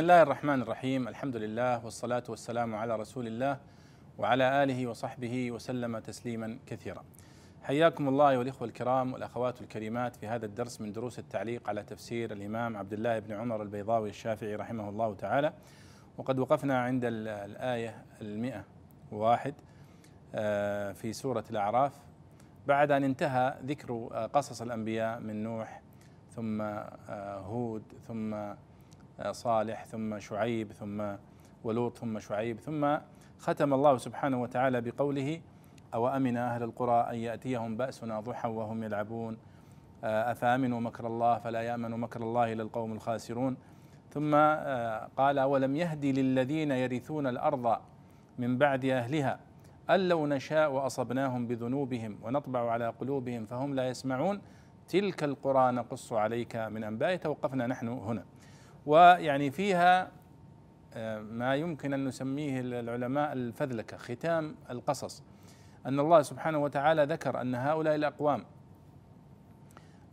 بسم الله الرحمن الرحيم الحمد لله والصلاة والسلام على رسول الله وعلى آله وصحبه وسلم تسليما كثيرا حياكم الله والإخوة الكرام والأخوات الكريمات في هذا الدرس من دروس التعليق على تفسير الإمام عبد الله بن عمر البيضاوي الشافعي رحمه الله تعالى وقد وقفنا عند الآية المئة وواحد آه، في سورة الأعراف بعد أن انتهى ذكر قصص الأنبياء من نوح ثم هود ثم صالح ثم شعيب ثم ولوط ثم شعيب ثم ختم الله سبحانه وتعالى بقوله أو أمن أهل القرى أن يأتيهم بأسنا ضحى وهم يلعبون؟ أفأمنوا مكر الله فلا يأمن مكر الله إلا القوم الخاسرون؟ ثم قال أولم يهدي للذين يرثون الأرض من بعد أهلها أن لو نشاء وأصبناهم بذنوبهم ونطبع على قلوبهم فهم لا يسمعون؟ تلك القرى نقص عليك من أنباء توقفنا نحن هنا. ويعني فيها آه، ما يمكن أن نسميه العلماء الفذلكة ختام القصص. أن الله سبحانه وتعالى ذكر أن هؤلاء الأقوام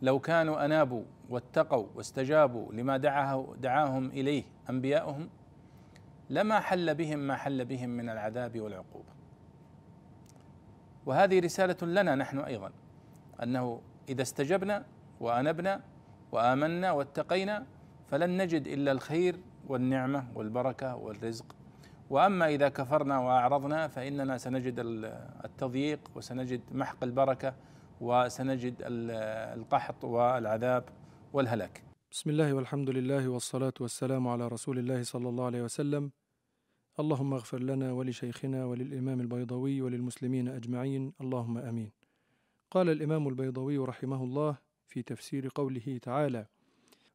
لو كانوا أنابوا واتقوا واستجابوا لما دعاه دعاهم إليه أنبياؤهم لما حل بهم ما حل بهم من العذاب والعقوبة. وهذه رسالة لنا نحن أيضا أنه إذا استجبنا وأنبنا وآمنا واتقينا فلن نجد إلا الخير والنعمة والبركة والرزق. وأما إذا كفرنا وأعرضنا فإننا سنجد التضييق وسنجد محق البركة وسنجد القحط والعذاب والهلاك. بسم الله والحمد لله والصلاة والسلام على رسول الله صلى الله عليه وسلم. اللهم اغفر لنا ولشيخنا وللإمام البيضوي وللمسلمين أجمعين. اللهم آمين. قال الإمام البيضوي رحمه الله في تفسير قوله تعالى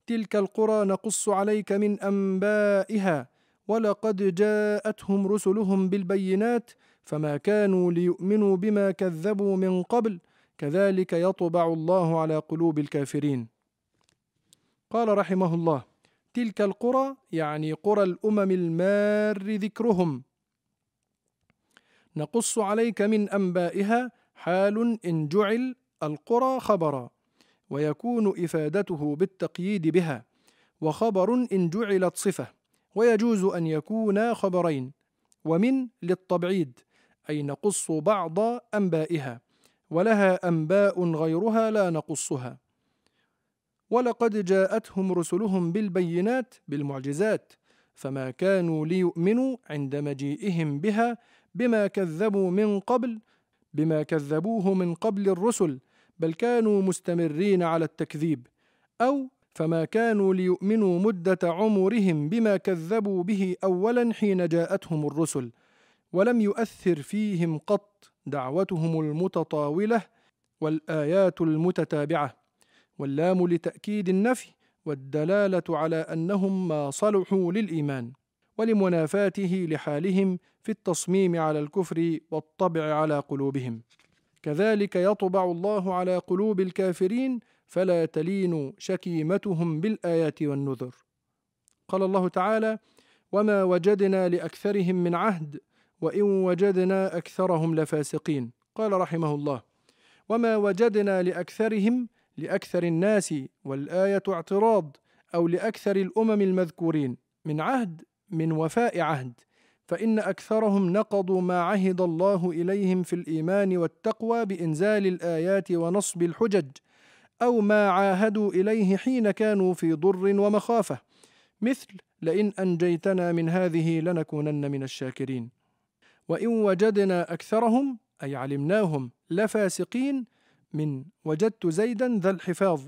تلك القرى نقص عليك من أنبائها. ولقد جاءتهم رسلهم بالبينات فما كانوا ليؤمنوا بما كذبوا من قبل. كذلك يطبع الله على قلوب الكافرين. قال رحمه الله تلك القرى يعني قرى الأمم المار ذكرهم. نقص عليك من أنبائها. حال إن جعل القرى خبرا. ويكون إفادته بالتقييد بها وخبر إن جعلت صفة ويجوز أن يكونا خبرين ومن للتبعيد أي نقص بعض أنبائها ولها أنباء غيرها لا نقصها. ولقد جاءتهم رسلهم بالبينات بالمعجزات فما كانوا ليؤمنوا عند مجيئهم بها بما كذبوا من قبل بما كذبوه من قبل الرسل بل كانوا مستمرين على التكذيب أو فما كانوا ليؤمنوا مدة عمرهم بما كذبوا به اولا حين جاءتهم الرسل ولم يؤثر فيهم قط دعوتهم المتطاولة والآيات المتتابعة واللام لتأكيد النفي والدلالة على أنهم ما صلحوا للإيمان ولمنافاته لحالهم في التصميم على الكفر والطبع على قلوبهم. كذلك يطبع الله على قلوب الكافرين فلا تلين شكيمتهم بالآيات والنذر. قال الله تعالى وما وجدنا لأكثرهم من عهد وإن وجدنا أكثرهم لفاسقين. قال رحمه الله وما وجدنا لأكثرهم لأكثر الناس والآية اعتراض أو لأكثر الأمم المذكورين من عهد من وفاء عهد فإن أكثرهم نقضوا ما عهد الله إليهم في الإيمان والتقوى بإنزال الآيات ونصب الحجج أو ما عاهدوا إليه حين كانوا في ضر ومخافة. مثل لئن أنجيتنا من هذه لنكونن من الشاكرين. وإن وجدنا أكثرهم أي علمناهم لفاسقين من وجدت زيدا ذا الحفاظ.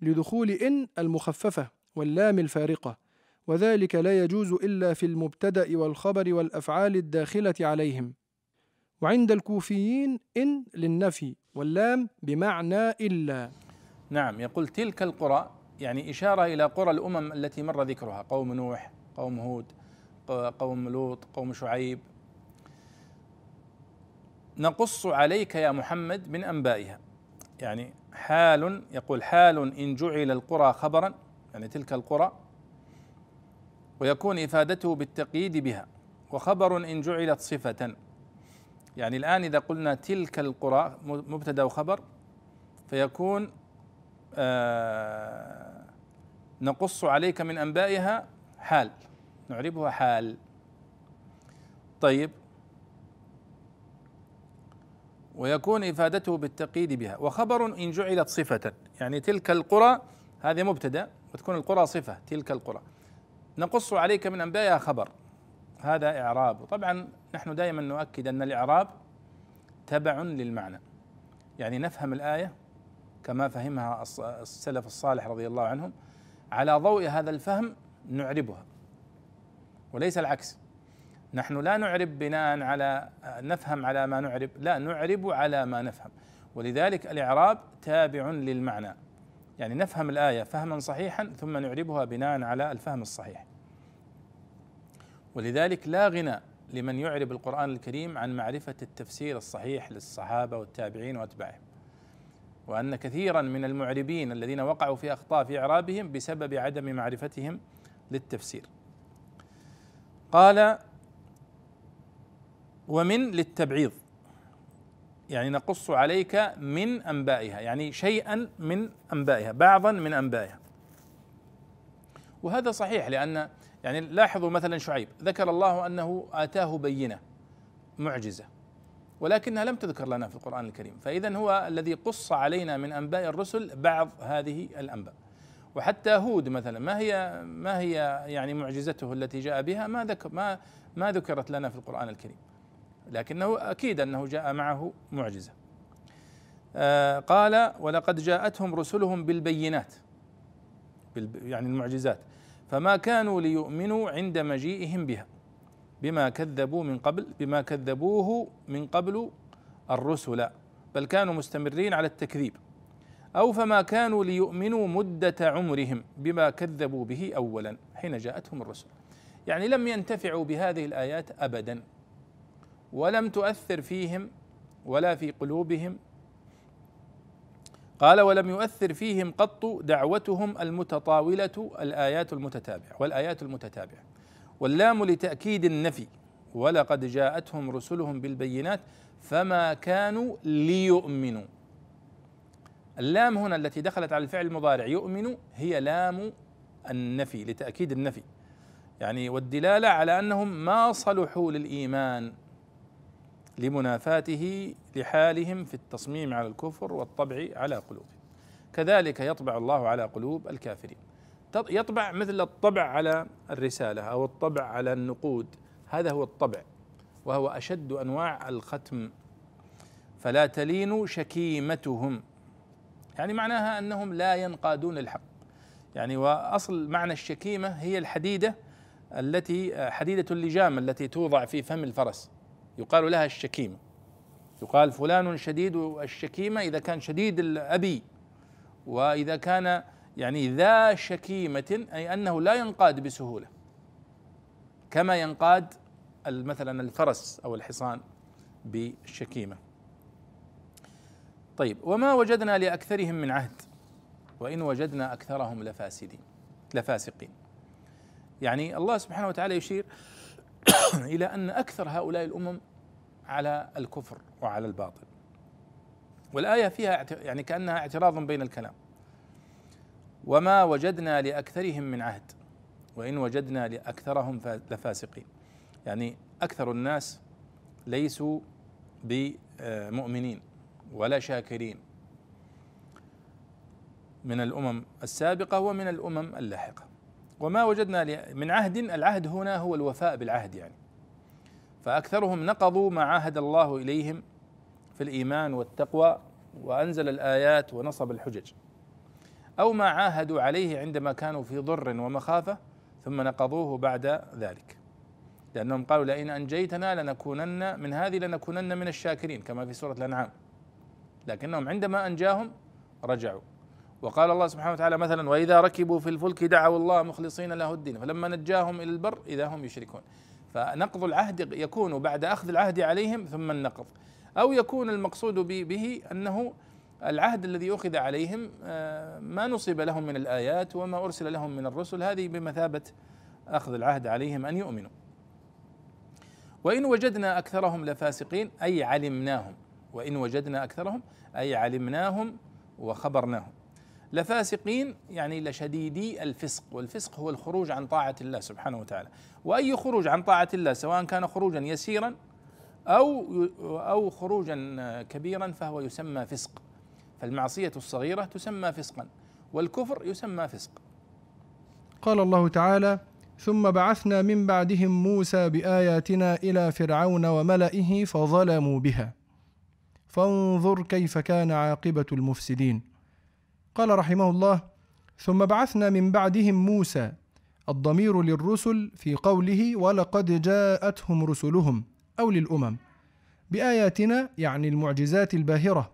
لدخول إن المخففة واللام الفارقة. وذلك لا يجوز إلا في المبتدأ والخبر والأفعال الداخلة عليهم. وعند الكوفيين إن للنفي واللام بمعنى إلا. نعم يقول تلك القرى يعني إشارة إلى قرى الأمم التي مر ذكرها قوم نوح قوم هود قوم لوط قوم شعيب. نقص عليك يا محمد من أنبائها. يعني حال يقول حال إن جعل القرى خبرا يعني تلك القرى ويكون إفادته بالتقييد بها. وخبر إن جعلت صفة. يعني الآن إذا قلنا تلك القرى مبتدأ وخبر فيكون آه نقص عليك من أنبائها حال. نعربها حال. طيب. ويكون إفادته بالتقييد بها. وخبر إن جعلت صفة. يعني تلك القرى هذه مبتدأ وتكون القرى صفة تلك القرى. نقص عليك من أنبائها خبر. هذا إعراب. طبعا نحن دائما نؤكد أن الإعراب تبع للمعنى. يعني نفهم الآية كما فهمها السلف الصالح رضي الله عنهم. على ضوء هذا الفهم نعربها. وليس العكس. نحن لا نعرب بناء على نفهم على ما نعرب. لا نعرب على ما نفهم. ولذلك الإعراب تابع للمعنى. يعني نفهم الآية فهما صحيحا ثم نعربها بناء على الفهم الصحيح. ولذلك لا غنى لمن يعرب القرآن الكريم عن معرفة التفسير الصحيح للصحابة والتابعين وأتباعهم. وأن كثيرا من المعربين الذين وقعوا في أخطاء في إعرابهم بسبب عدم معرفتهم للتفسير. قال ومن للتبعيض. يعني نقص عليك من أنبائها يعني شيئا من أنبائها بعضا من أنبائها. وهذا صحيح لأن يعني لاحظوا مثلا شعيب ذكر الله أنه آتاه بينة معجزة ولكنها لم تذكر لنا في القرآن الكريم. فاذا هو الذي قص علينا من أنباء الرسل بعض هذه الأنباء. وحتى هود مثلا ما هي ما هي يعني معجزته التي جاء بها؟ ما ذكر ما ما ذكرت لنا في القرآن الكريم. لكنه أكيد أنه جاء معه معجزة. آه قال ولقد جاءتهم رسلهم بالبينات. يعني المعجزات. فما كانوا ليؤمنوا عند مجيئهم بها بما كذبوا من قبل بما كذبوه من قبل الرسل بل كانوا مستمرين على التكذيب. أو فما كانوا ليؤمنوا مدة عمرهم بما كذبوا به اولا حين جاءتهم الرسل. يعني لم ينتفعوا بهذه الآيات ابدا. ولم تؤثر فيهم ولا في قلوبهم. قال ولم يؤثر فيهم قط دعوتهم المتطاولة الآيات المتتابعة والآيات المتتابعة. واللام لتأكيد النفي ولقد جاءتهم رسلهم بالبينات فما كانوا ليؤمنوا. اللام هنا التي دخلت على الفعل المضارع يؤمن هي لام النفي لتأكيد النفي. يعني والدلالة على أنهم ما صلحوا للإيمان. لمنافاته لحالهم في التصميم على الكفر والطبع على قلوبهم. كذلك يطبع الله على قلوب الكافرين. يطبع مثل الطبع على الرسالة أو الطبع على النقود. هذا هو الطبع وهو أشد أنواع الختم. فلا تلين شكيمتهم. يعني معناها أنهم لا ينقادون الحق. يعني وأصل معنى الشكيمة هي الحديدة التي حديدة اللجام التي توضع في فم الفرس. يقال لها الشكيمة يقال فلان شديد الشكيمة إذا كان شديد الأبي. وإذا كان يعني ذا شكيمة أي أنه لا ينقاد بسهولة. كما ينقاد مثلا الفرس أو الحصان بالشكيمة. طيب وما وجدنا لأكثرهم من عهد. وإن وجدنا أكثرهم لفاسدين لفاسقين. يعني الله سبحانه وتعالى يشير إلى أن أكثر هؤلاء الأمم على الكفر وعلى الباطل. والآية فيها يعني كأنها اعتراض بين الكلام. وما وجدنا لأكثرهم من عهد وإن وجدنا لأكثرهم لفاسقين. يعني أكثر الناس ليسوا بمؤمنين ولا شاكرين. من الأمم السابقة ومن الأمم اللاحقة. وما وجدنا من عهد العهد هنا هو الوفاء بالعهد يعني. فأكثرهم نقضوا ما عاهد الله إليهم في الإيمان والتقوى وأنزل الآيات ونصب الحجج. أو ما عاهدوا عليه عندما كانوا في ضر ومخافة ثم نقضوه بعد ذلك. لأنهم قالوا لئن أنجيتنا لنكونن من هذه لنكونن من الشاكرين كما في سورة الأنعام. لكنهم عندما أنجاهم رجعوا. وقال الله سبحانه وتعالى مثلا وإذا ركبوا في الفلك دعوا الله مخلصين له الدين. فلما نجاهم إلى البر إذا هم يشركون. فنقض العهد يكون بعد أخذ العهد عليهم ثم النقض. أو يكون المقصود به أنه العهد الذي أخذ عليهم آه، ما نصب لهم من الآيات وما أرسل لهم من الرسل هذه بمثابة أخذ العهد عليهم أن يؤمنوا. وإن وجدنا أكثرهم لفاسقين أي علمناهم. وإن وجدنا أكثرهم أي علمناهم وخبرناهم. لفاسقين يعني لشديدي الفسق والفسق هو الخروج عن طاعة الله سبحانه وتعالى. وأي خروج عن طاعة الله سواء كان خروجا يسيرا أو أو خروجا كبيرا فهو يسمى فسق. فالمعصية الصغيرة تسمى فسقا والكفر يسمى فسق. قال الله تعالى ثم بعثنا من بعدهم موسى بآياتنا إلى فرعون وملئه فظلموا بها. فانظر كيف كان عاقبة المفسدين. قال رحمه الله ثم بعثنا من بعدهم موسى الضمير للرسل في قوله ولقد جاءتهم رسلهم أو للأمم بآياتنا يعني المعجزات الباهرة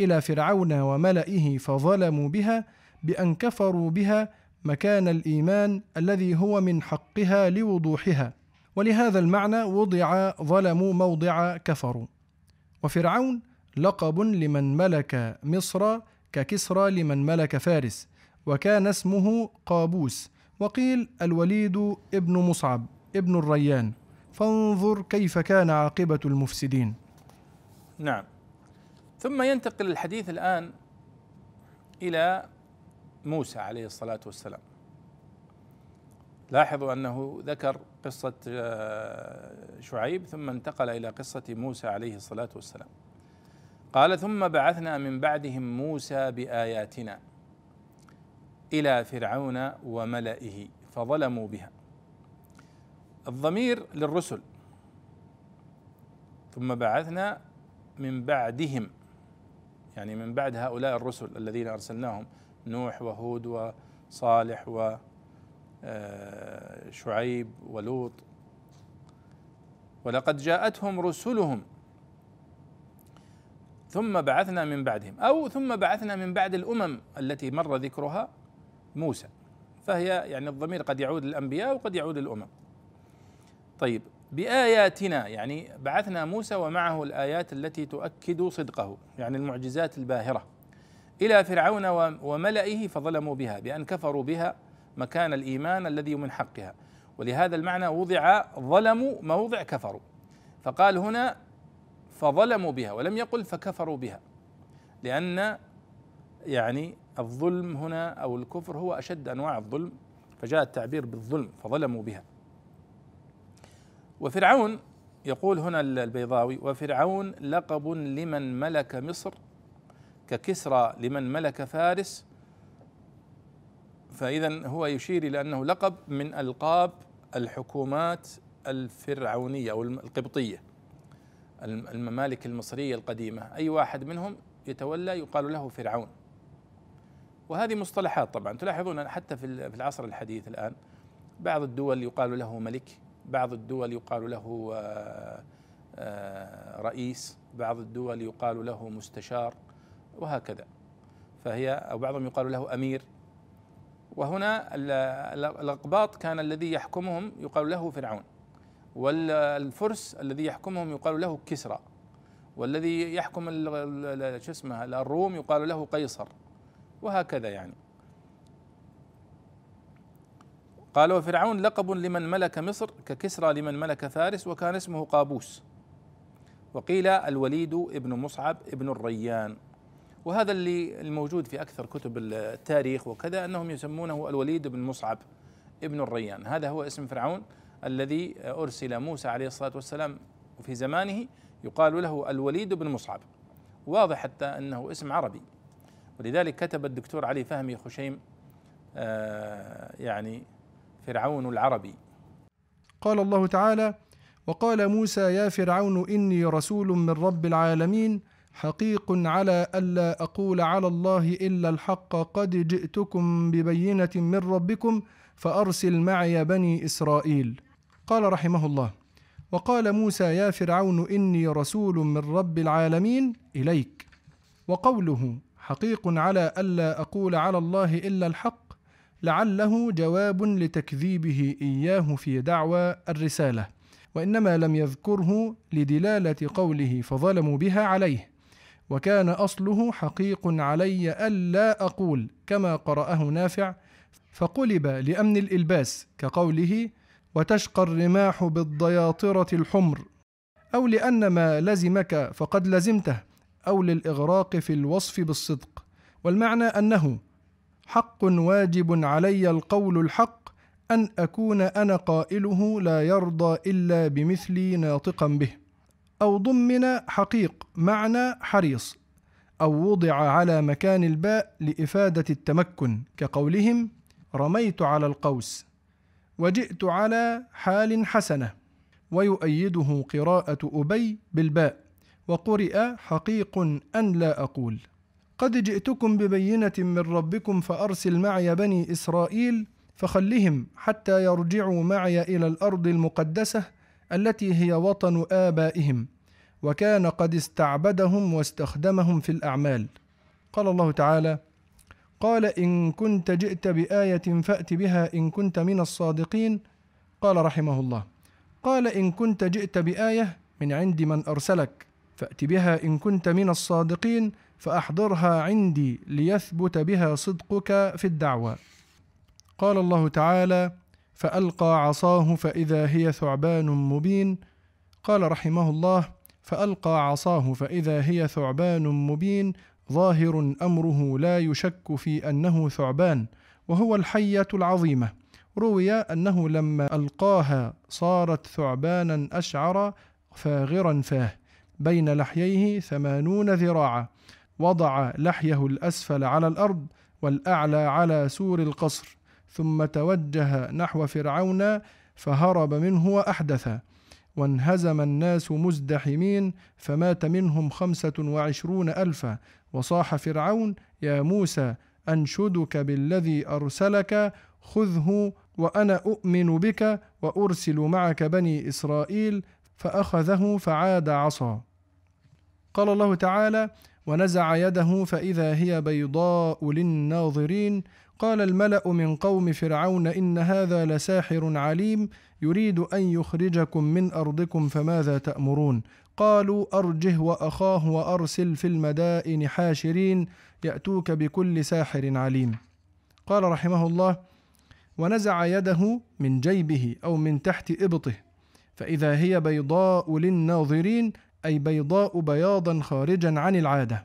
إلى فرعون وملئه فظلموا بها بأن كفروا بها مكان الإيمان الذي هو من حقها لوضوحها ولهذا المعنى وضع ظلموا موضع كفروا وفرعون لقب لمن ملك مصر ككسرى لمن ملك فارس وكان اسمه قابوس وقيل الوليد ابن مصعب ابن الريان. فانظر كيف كان عاقبة المفسدين. نعم. ثم ينتقل الحديث الآن إلى موسى عليه الصلاة والسلام. لاحظوا أنه ذكر قصة آه، شعيب ثم انتقل إلى قصة موسى عليه الصلاة والسلام. قال ثم بعثنا من بعدهم موسى بآياتنا إلى فرعون وملئه فظلموا بها. الضمير للرسل. ثم بعثنا من بعدهم يعني من بعد هؤلاء الرسل الذين أرسلناهم نوح وهود وصالح وشعيب آه، ولوط. ولقد جاءتهم رسلهم ثم بعثنا من بعدهم أو ثم بعثنا من بعد الأمم التي مر ذكرها موسى فهي يعني الضمير قد يعود للأنبياء وقد يعود للأمم. طيب بآياتنا يعني بعثنا موسى ومعه الآيات التي تؤكد صدقه يعني المعجزات الباهرة إلى فرعون وملئه فظلموا بها بأن كفروا بها مكان الإيمان الذي من حقها. ولهذا المعنى وضع ظلموا موضع كفروا. فقال هنا فظلموا بها ولم يقل فكفروا بها. لأن يعني الظلم هنا أو الكفر هو أشد أنواع الظلم فجاء التعبير بالظلم فظلموا بها. وفرعون يقول هنا البيضاوي وفرعون لقب لمن ملك مصر ككسرى لمن ملك فارس. فإذا هو يشير إلى أنه لقب من ألقاب الحكومات الفرعونية أو القبطية. الممالك المصرية القديمة. أي واحد منهم يتولى يقال له فرعون. وهذه مصطلحات طبعا. تلاحظون حتى في العصر الحديث الآن بعض الدول يقال له ملك بعض الدول يقال له آه، آه، رئيس بعض الدول يقال له مستشار وهكذا. فهي أو بعضهم يقال له أمير. وهنا الأقباط كان الذي يحكمهم يقال له فرعون. والفرس الذي يحكمهم يقال له كسرى والذي يحكم شو اسمه الروم يقال له قيصر وهكذا يعني. قال وفرعون لقب لمن ملك مصر ككسرى لمن ملك فارس وكان اسمه قابوس. وقيل الوليد ابن مصعب ابن الريان. وهذا اللي الموجود في أكثر كتب التاريخ وكذا أنهم يسمونه الوليد بن مصعب ابن الريان. هذا هو اسم فرعون. الذي أرسل موسى عليه الصلاة والسلام وفي زمانه يقال له الوليد بن مصعب. واضح حتى أنه اسم عربي. ولذلك كتب الدكتور علي فهمي خشيم آه يعني فرعون العربي. قال الله تعالى وقال موسى يا فرعون إني رسول من رب العالمين حقيق على ألا أقول على الله إلا الحق قد جئتكم ببينة من ربكم فأرسل معي بني إسرائيل. قال رحمه الله وقال موسى يا فرعون إني رسول من رب العالمين إليك. وقوله حقيق على ألا أقول على الله إلا الحق لعله جواب لتكذيبه إياه في دعوى الرسالة. وإنما لم يذكره لدلالة قوله فظلموا بها عليه. وكان أصله حقيق علي ألا أقول كما قرأه نافع فقلب لأمن الإلباس كقوله وتشقى الرماح بالضياطرة الحمر. أو لأن ما لزمك فقد لزمته أو للإغراق في الوصف بالصدق. والمعنى أنه حق واجب علي القول الحق أن أكون أنا قائله لا يرضى إلا بمثلي ناطقا به. أو ضمن حقيق معنى حريص. أو وضع على مكان الباء لإفادة التمكن كقولهم رميت على القوس. وجئت على حال حسنة. ويؤيده قراءة أبي بالباء. وقرئ حقيق أن لا أقول. قد جئتكم ببينة من ربكم فأرسل معي بني إسرائيل فخلهم حتى يرجعوا معي إلى الأرض المقدسة التي هي وطن آبائهم. وكان قد استعبدهم واستخدمهم في الأعمال. قال الله تعالى قال إن كنت جئت بآية فأت بها إن كنت من الصادقين. قال رحمه الله قال إن كنت جئت بآية من عند من أرسلك فأت بها إن كنت من الصادقين فأحضرها عندي ليثبت بها صدقك في الدعوة. قال الله تعالى فألقى عصاه فإذا هي ثعبان مبين. قال رحمه الله فألقى عصاه فإذا هي ثعبان مبين. ظاهر أمره لا يشك في أنه ثعبان وهو الحية العظيمة. روي أنه لما ألقاها صارت ثعبانا أشعر فاغرا فاه. بين لحييه ثمانون ذراعا. وضع لحيه الأسفل على الأرض والأعلى على سور القصر. ثم توجه نحو فرعون فهرب منه وأحدث. وانهزم الناس مزدحمين فمات منهم خمسة وعشرون ألفا. وصاح فرعون يا موسى أنشدك بالذي أرسلك خذه وأنا أؤمن بك وأرسل معك بني إسرائيل فأخذه فعاد عصا. قال الله تعالى ونزع يده فإذا هي بيضاء للناظرين. قال الملأ من قوم فرعون إن هذا لساحر عليم يريد أن يخرجكم من أرضكم فماذا تأمرون؟ قالوا أرجه وأخاه وأرسل في المدائن حاشرين يأتوك بكل ساحر عليم. قال رحمه الله ونزع يده من جيبه أو من تحت إبطه فإذا هي بيضاء للناظرين أي بيضاء بياضا خارجا عن العادة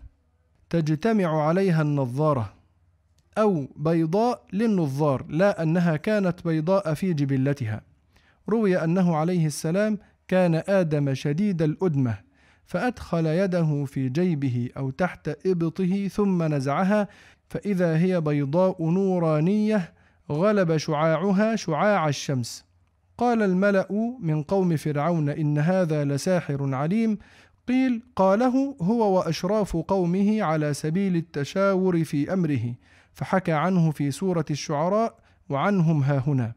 تجتمع عليها النظارة أو بيضاء للنظار لا أنها كانت بيضاء في جبلتها. روي أنه عليه السلام كان آدم شديد الأدمة فأدخل يده في جيبه أو تحت إبطه ثم نزعها فإذا هي بيضاء نورانية غلب شعاعها شعاع الشمس. قال الملأ من قوم فرعون إن هذا لساحر عليم قيل قاله هو وأشراف قومه على سبيل التشاور في أمره فحكى عنه في سورة الشعراء وعنهم ها هنا.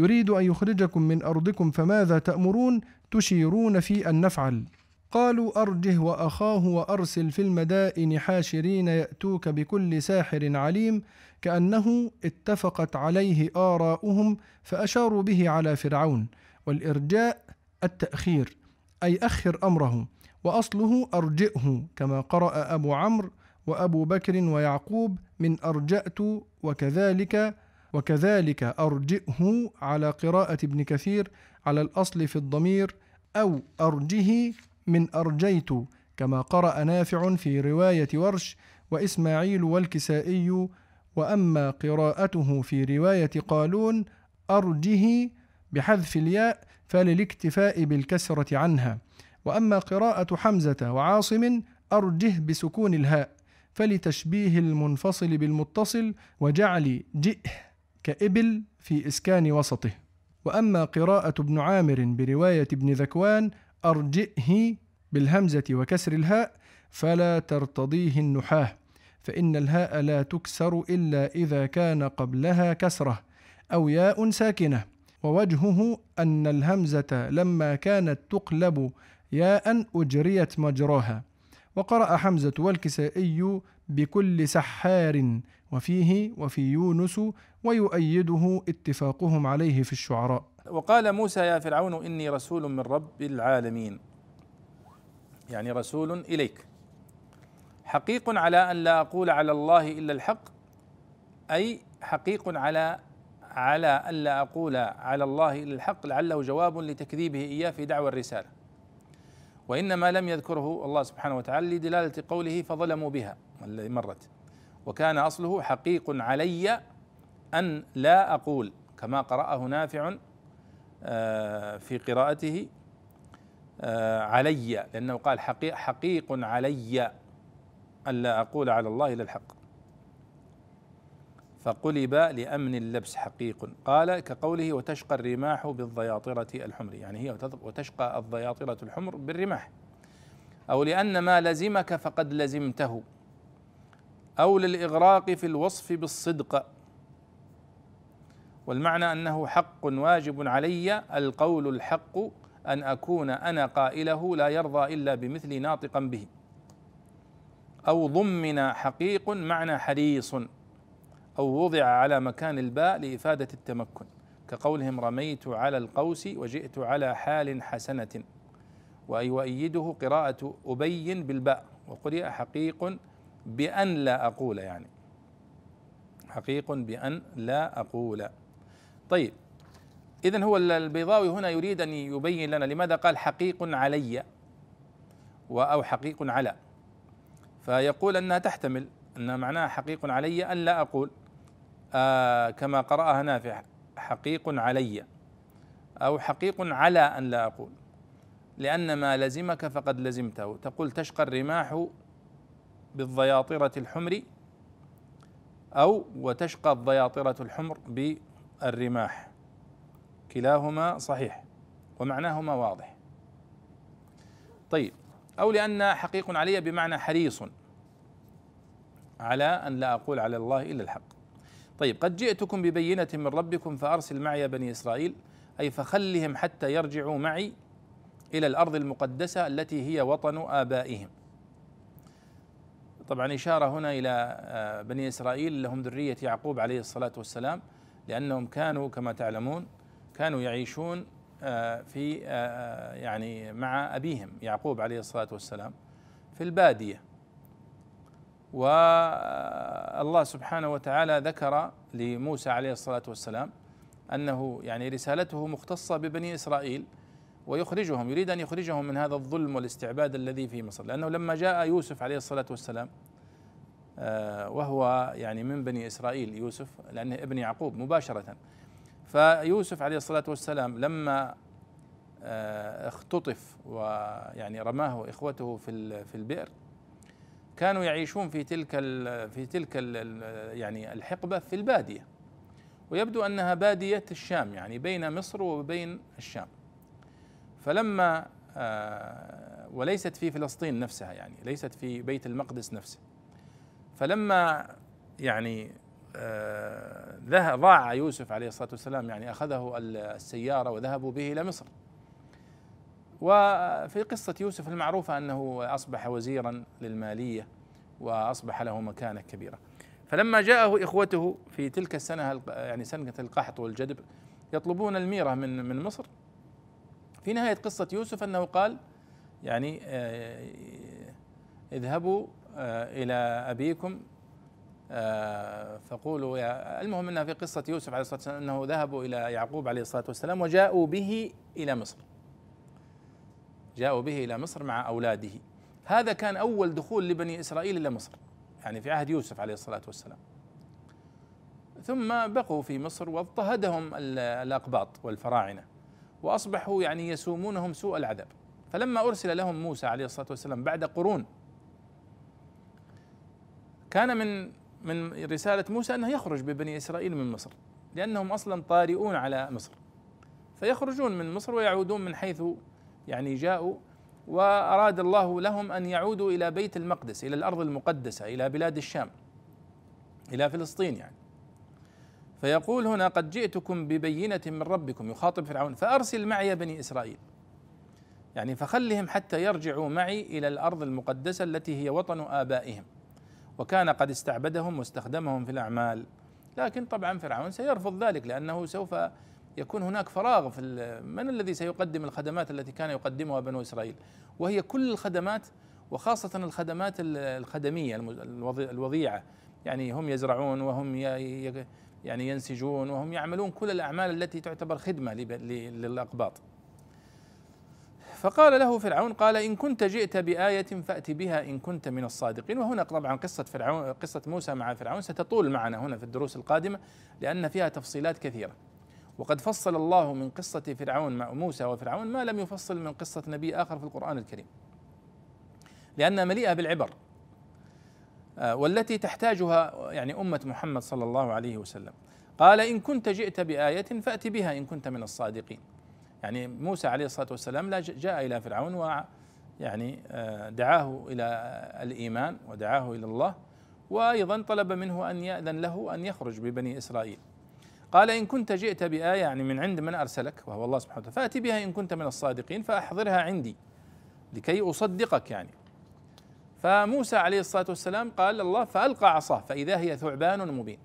يريد أن يخرجكم من أرضكم فماذا تأمرون؟ تشيرون في أن نفعل. قالوا أرجه وأخاه وأرسل في المدائن حاشرين يأتوك بكل ساحر عليم كأنه اتفقت عليه آراؤهم فأشاروا به على فرعون. والإرجاء التأخير أي أخر أمره وأصله أرجئه كما قرأ أبو عمرو وأبو بكر ويعقوب من أرجأت وكذلك وكذلك أرجئه على قراءة ابن كثير على الأصل في الضمير أو أرجه من أرجيت كما قرأ نافع في رواية ورش وإسماعيل والكسائي. وأما قراءته في رواية قالون أرجه بحذف الياء فللاكتفاء بالكسرة عنها. وأما قراءة حمزة وعاصم أرجه بسكون الهاء فلتشبيه المنفصل بالمتصل وجعل جئ كإبل في إسكان وسطه. وأما قراءة ابن عامر برواية ابن ذكوان أرجئه بالهمزة وكسر الهاء فلا ترتضيه النحاة فإن الهاء لا تكسر إلا إذا كان قبلها كسرة أو ياء ساكنة. ووجهه أن الهمزة لما كانت تقلب ياء أجريت مجراها. وقرأ حمزة والكسائي بكل سحار وفيه وفي يونس ويؤيده اتفاقهم عليه في الشعراء. وقال موسى يا فرعون إني رسول من رب العالمين. يعني رسول إليك. حقيق على أن لا أقول على الله إلا الحق أي حقيق على على أن لا أقول على الله إلا الحق لعله جواب لتكذيبه إياه في دعوى الرسالة. وإنما لم يذكره الله سبحانه وتعالى لدلالة قوله فظلموا بها الذي مرت. وكان أصله حقيق علي أن لا أقول كما قرأه نافع آه، في قراءته آه، علي لأنه قال حقيق, حقيق علي ألا أقول على الله إلا الحق فقلب لأمن اللبس حقيق. قال كقوله وتشقى الرماح بالضياطرة الحمر يعني هي وتشقى الضياطرة الحمر بالرماح. أو لأن ما لزمك فقد لزمته. أو للإغراق في الوصف بالصدق. والمعنى أنه حق واجب علي القول الحق أن أكون أنا قائله لا يرضى إلا بمثلي ناطقا به. أو ضمن حقيق معنى حريص أو وضع على مكان الباء لإفادة التمكن. كقولهم رميت على القوس وجئت على حال حسنة. وأي وأيده قراءة أبين بالباء. وقرئ حقيق بأن لا أقول يعني. حقيق بأن لا أقول. طيب. إذا هو البيضاوي هنا يريد أن يبين لنا لماذا قال حقيق علي أو حقيق على. فيقول أنها تحتمل أن معناها حقيق علي أن لا أقول. آه كما قرأها نافع حقيق علي. أو حقيق على أن لا أقول. لأن ما لزمك فقد لزمته. تقول تشقى الرماح بالضياطرة الحمر أو وتشقى الضياطرة الحمر بالرماح كلاهما صحيح ومعناهما واضح. طيب أو لأن حقيق علي بمعنى حريص على أن لا أقول على الله إلا الحق. طيب قد جئتكم ببينة من ربكم فأرسل معي بني إسرائيل أي فخلهم حتى يرجعوا معي إلى الأرض المقدسة التي هي وطن آبائهم. طبعا إشارة هنا إلى آه، بني إسرائيل لهم ذرية يعقوب عليه الصلاة والسلام. لأنهم كانوا كما تعلمون كانوا يعيشون آه، في آه، يعني مع أبيهم يعقوب عليه الصلاة والسلام في البادية. والله سبحانه وتعالى ذكر لموسى عليه الصلاة والسلام أنه يعني رسالته مختصة ببني إسرائيل ويخرجهم يريد أن يخرجهم من هذا الظلم والاستعباد الذي في مصر. لأنه لما جاء يوسف عليه الصلاة والسلام آه، وهو يعني من بني إسرائيل يوسف لأنه ابن يعقوب مباشرة. فيوسف عليه الصلاة والسلام لما آه، اختطف ويعني رماه إخوته في في البئر كانوا يعيشون في تلك في تلك يعني الحقبة في البادية. ويبدو أنها بادية الشام يعني بين مصر وبين الشام. فلما آه، وليست في فلسطين نفسها يعني ليست في بيت المقدس نفسه. فلما يعني آه، ضاع يوسف عليه الصلاة والسلام يعني أخذه السيارة وذهبوا به إلى مصر. وفي قصة يوسف المعروفة أنه أصبح وزيرا للمالية وأصبح له مكانة كبيرة. فلما جاءه إخوته في تلك السنة يعني سنة القحط والجدب يطلبون الميرة من من مصر. في نهاية قصة يوسف أنه قال يعني آه، اذهبوا إلى أبيكم. آه، فقولوا يا المهم أنها في قصة يوسف عليه الصلاة والسلام أنه ذهبوا إلى يعقوب عليه الصلاة والسلام وجاءوا به إلى مصر. جاءوا به إلى مصر مع أولاده. هذا كان أول دخول لبني إسرائيل إلى مصر يعني في عهد يوسف عليه الصلاة والسلام. ثم بقوا في مصر واضطهدهم الأقباط والفراعنة وأصبحوا يعني يسومونهم سوء العذاب. فلما أرسل لهم موسى عليه الصلاة والسلام بعد قرون كان من من رسالة موسى أنه يخرج ببني إسرائيل من مصر لأنهم أصلا طارئون على مصر. فيخرجون من مصر ويعودون من حيث يعني جاءوا وأراد الله لهم أن يعودوا إلى بيت المقدس إلى الأرض المقدسة إلى بلاد الشام إلى فلسطين يعني. فيقول هنا قد جئتكم ببينة من ربكم يخاطب فرعون فأرسل معي بني إسرائيل. يعني فخلهم حتى يرجعوا معي إلى الأرض المقدسة التي هي وطن آبائهم. وكان قد استعبدهم واستخدمهم في الأعمال. لكن طبعا فرعون سيرفض ذلك لأنه سوف يكون هناك فراغ في من الذي سيقدم الخدمات التي كان يقدمها بنو إسرائيل؟ وهي كل الخدمات وخاصة الخدمات الخدمية الوضيعة. يعني هم يزرعون وهم يعني ينسجون وهم يعملون كل الأعمال التي تعتبر خدمة للأقباط. فقال له فرعون قال إن كنت جئت بآية فأت بها إن كنت من الصادقين. وهنا طبعا قصة فرعون قصة موسى مع فرعون ستطول معنا هنا في الدروس القادمة لأن فيها تفصيلات كثيرة. وقد فصل الله من قصة فرعون مع موسى وفرعون ما لم يفصل من قصة نبي آخر في القرآن الكريم. لأنها مليئة بالعبر آه، والتي تحتاجها يعني أمة محمد صلى الله عليه وسلم. قال إن كنت جئت بآية فأت بها إن كنت من الصادقين. يعني موسى عليه الصلاة والسلام لا جاء إلى فرعون و يعني آه، دعاه إلى الإيمان ودعاه إلى الله وأيضا طلب منه أن يأذن له أن يخرج ببني إسرائيل. قال إن كنت جئت بآية يعني من عند من أرسلك وهو الله سبحانه وتعالى فأتي بها إن كنت من الصادقين فأحضرها عندي لكي أصدقك يعني. فموسى عليه الصلاة والسلام قال الله فألقى عصاه فإذا هي ثعبان مبين.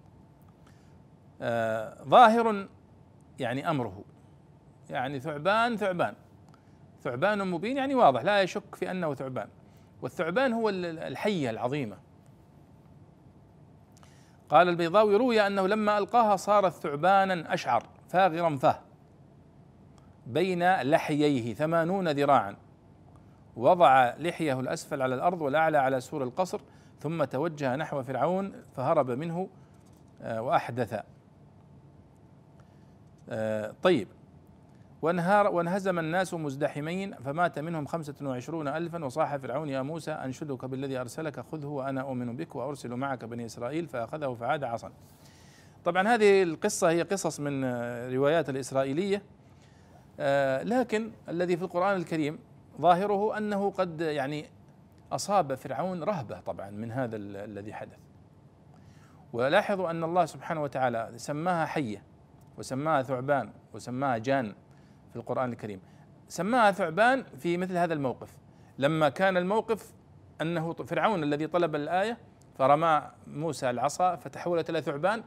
آه ظاهر يعني أمره. يعني ثعبان ثعبان. ثعبان مبين يعني واضح لا يشك في أنه ثعبان. والثعبان هو الحية العظيمة. قال البيضاوي روي أنه لما ألقاها صارت ثعبانا أشعر فاغرا فه بين لحييه ثمانون ذراعا. وضع لحيه الأسفل على الأرض والأعلى على سور القصر ثم توجه نحو فرعون فهرب منه آه، وأحدث. آه، طيب. وانهار وانهزم الناس مزدحمين فمات منهم خمسة وعشرون ألفا وصاح فرعون يا موسى أنشدك بالذي أرسلك خذه وأنا أؤمن بك وأرسل معك بني إسرائيل فأخذه فعاد عصا. طبعا هذه القصة هي قصص من روايات الإسرائيلية آه، لكن الذي في القرآن الكريم ظاهره أنه قد يعني أصاب فرعون رهبة طبعا من هذا الذي حدث. ولاحظوا أن الله سبحانه وتعالى سماها حية وسماها ثعبان وسماها جان في القرآن الكريم. سماها ثعبان في مثل هذا الموقف. لما كان الموقف أنه فرعون الذي طلب الآية فرمى موسى العصا فتحولت إلى ثعبان.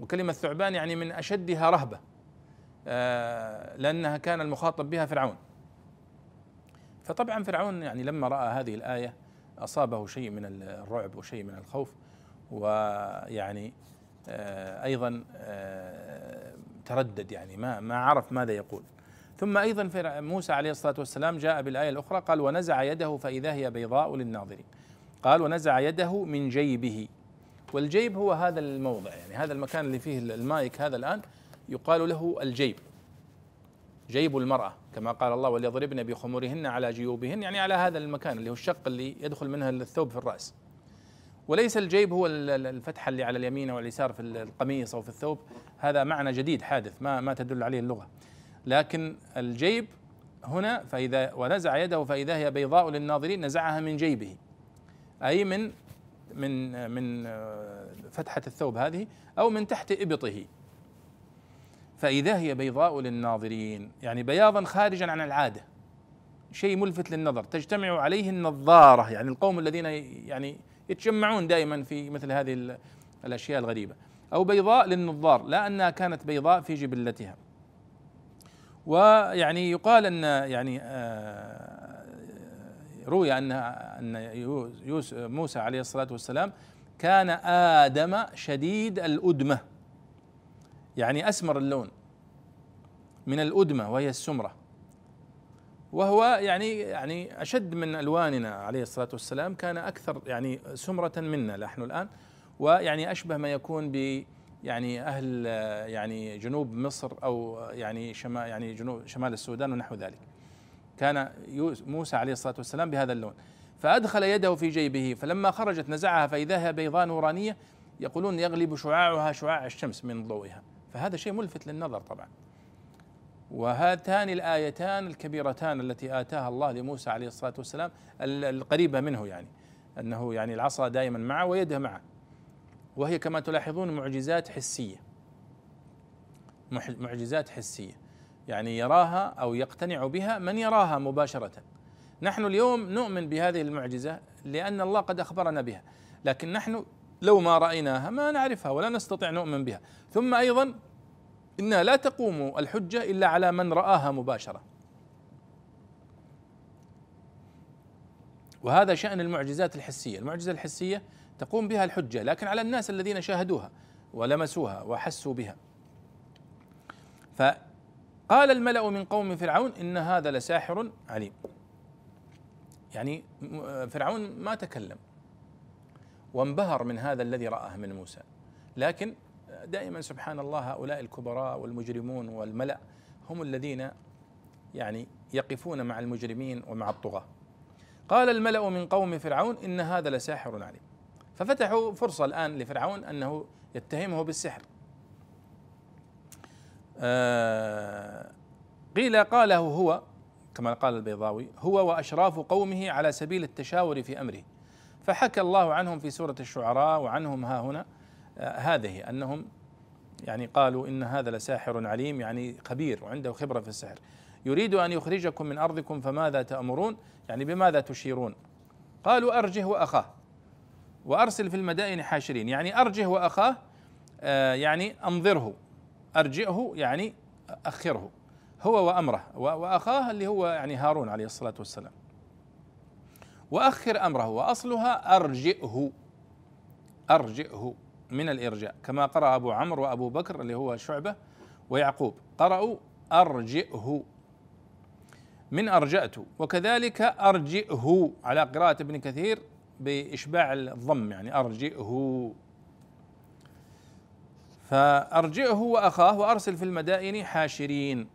وكلمة ثعبان يعني من أشدها رهبة آه، لأنها كان المخاطب بها فرعون. فطبعا فرعون يعني لما رأى هذه الآية أصابه شيء من الرعب وشيء من الخوف. ويعني آه، أيضا آه، تردد يعني ما ما عرف ماذا يقول. ثم أيضا موسى عليه الصلاة والسلام جاء بالآية الأخرى قال ونزع يده فإذا هي بيضاء للناظرين. قال ونزع يده من جيبه. والجيب هو هذا الموضع يعني هذا المكان اللي فيه المايك هذا الآن يقال له الجيب. جيب المرأة كما قال الله وليضربن بخمورهن على جيوبهن. يعني على هذا المكان اللي هو الشق اللي يدخل منها الثوب في الرأس. وليس الجيب هو الفتحة اللي على اليمين أو اليسار في القميص أو في الثوب. هذا معنى جديد حادث ما ما تدل عليه اللغة. لكن الجيب هنا فإذا ونزع يده فإذا هي بيضاء للناظرين نزعها من جيبه. أي من من من فتحة الثوب هذه أو من تحت إبطه. فإذا هي بيضاء للناظرين يعني بياضا خارجا عن العادة. شيء ملفت للنظر تجتمع عليه النظارة يعني القوم الذين يعني يتجمعون دائما في مثل هذه الأشياء الغريبة. أو بيضاء للنظار لا أنها كانت بيضاء في جبلتها. ويعني يقال أن يعني آه، روي أن أن موسى عليه الصلاة والسلام كان آدم شديد الأدمة. يعني أسمر اللون من الأدمة وهي السمرة. وهو يعني يعني أشد من ألواننا عليه الصلاة والسلام كان أكثر يعني سمرة منا نحن الآن. ويعني أشبه ما يكون ب يعني أهل يعني جنوب مصر أو يعني شمال يعني جنوب شمال السودان ونحو ذلك. كان موسى عليه الصلاة والسلام بهذا اللون. فأدخل يده في جيبه فلما خرجت نزعها فإذا هي بيضاء نورانية يقولون يغلب شعاعها شعاع الشمس من ضوئها. فهذا شيء ملفت للنظر طبعا. وهاتان الآيتان الكبيرتان التي آتاها الله لموسى عليه الصلاة والسلام القريبة منه يعني. أنه يعني العصا دائما معه ويده معه. وهي كما تلاحظون معجزات حسية. معجزات حسية. يعني يراها أو يقتنع بها من يراها مباشرة. نحن اليوم نؤمن بهذه المعجزة لأن الله قد أخبرنا بها. لكن نحن لو ما رأيناها ما نعرفها ولا نستطيع نؤمن بها. ثم أيضا انها لا تقوم الحجة إلا على من رآها مباشرة. وهذا شأن المعجزات الحسية. المعجزة الحسية تقوم بها الحجة لكن على الناس الذين شاهدوها ولمسوها وحسوا بها. قال الملأ من قوم فرعون إن هذا لساحر عليم. يعني فرعون ما تكلم وانبهر من هذا الذي رآه من موسى. لكن دائما سبحان الله هؤلاء الكبراء والمجرمون والملأ هم الذين يعني يقفون مع المجرمين ومع الطغاة. قال الملأ من قوم فرعون إن هذا لساحر عليم. ففتحوا فرصة الآن لفرعون أنه يتهمه بالسحر. آه قيل قاله هو كما قال البيضاوي هو وأشراف قومه على سبيل التشاور في أمره. فحكى الله عنهم في سورة الشعراء وعنهم ها هنا آه هذه أنهم يعني قالوا إن هذا لساحر عليم يعني خبير وعنده خبرة في السحر. يريد أن يخرجكم من أرضكم فماذا تأمرون؟ يعني بماذا تشيرون؟ قالوا أرجه وأخاه. وأرسل في المدائن حاشرين. يعني أرجه وأخاه آه يعني أنظره. أرجئه يعني أخره. هو وأمره. وأخاه اللي هو يعني هارون عليه الصلاة والسلام. وأخر أمره. وأصلها أرجئه. أرجئه من الإرجاء. كما قرأ أبو عمرو وأبو بكر اللي هو شعبة ويعقوب. قرأوا أرجئه. من أرجأت. وكذلك أرجئه. على قراءة ابن كثير بإشباع الضم يعني أرجئه. فأرجئه وأخاه وأرسل في المدائن حاشرين.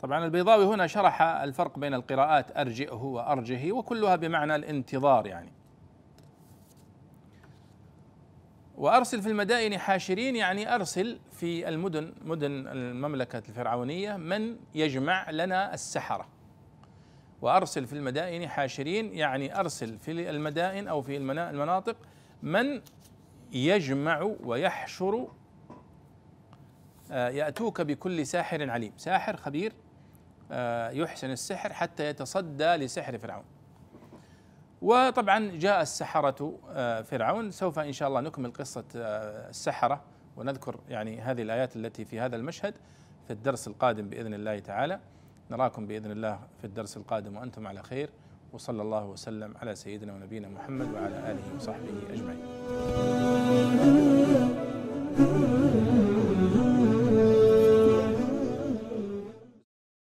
طبعا البيضاوي هنا شرح الفرق بين القراءات أرجئه وأرجه وكلها بمعنى الانتظار يعني. وأرسل في المدائن حاشرين يعني أرسل في المدن مدن المملكة الفرعونية من يجمع لنا السحرة. وأرسل في المدائن حاشرين يعني أرسل في المدائن أو في المناطق من يجمع ويحشر آه، يأتوك بكل ساحر عليم. ساحر خبير آه، يحسن السحر حتى يتصدى لسحر فرعون. وطبعا جاء السحرة آه، فرعون. سوف إن شاء الله نكمل قصة آه، السحرة ونذكر يعني هذه الآيات التي في هذا المشهد في الدرس القادم بإذن الله تعالى. نراكم بإذن الله في الدرس القادم وأنتم على خير. وصلى الله وسلم على سيدنا ونبينا محمد وعلى آله وصحبه أجمعين.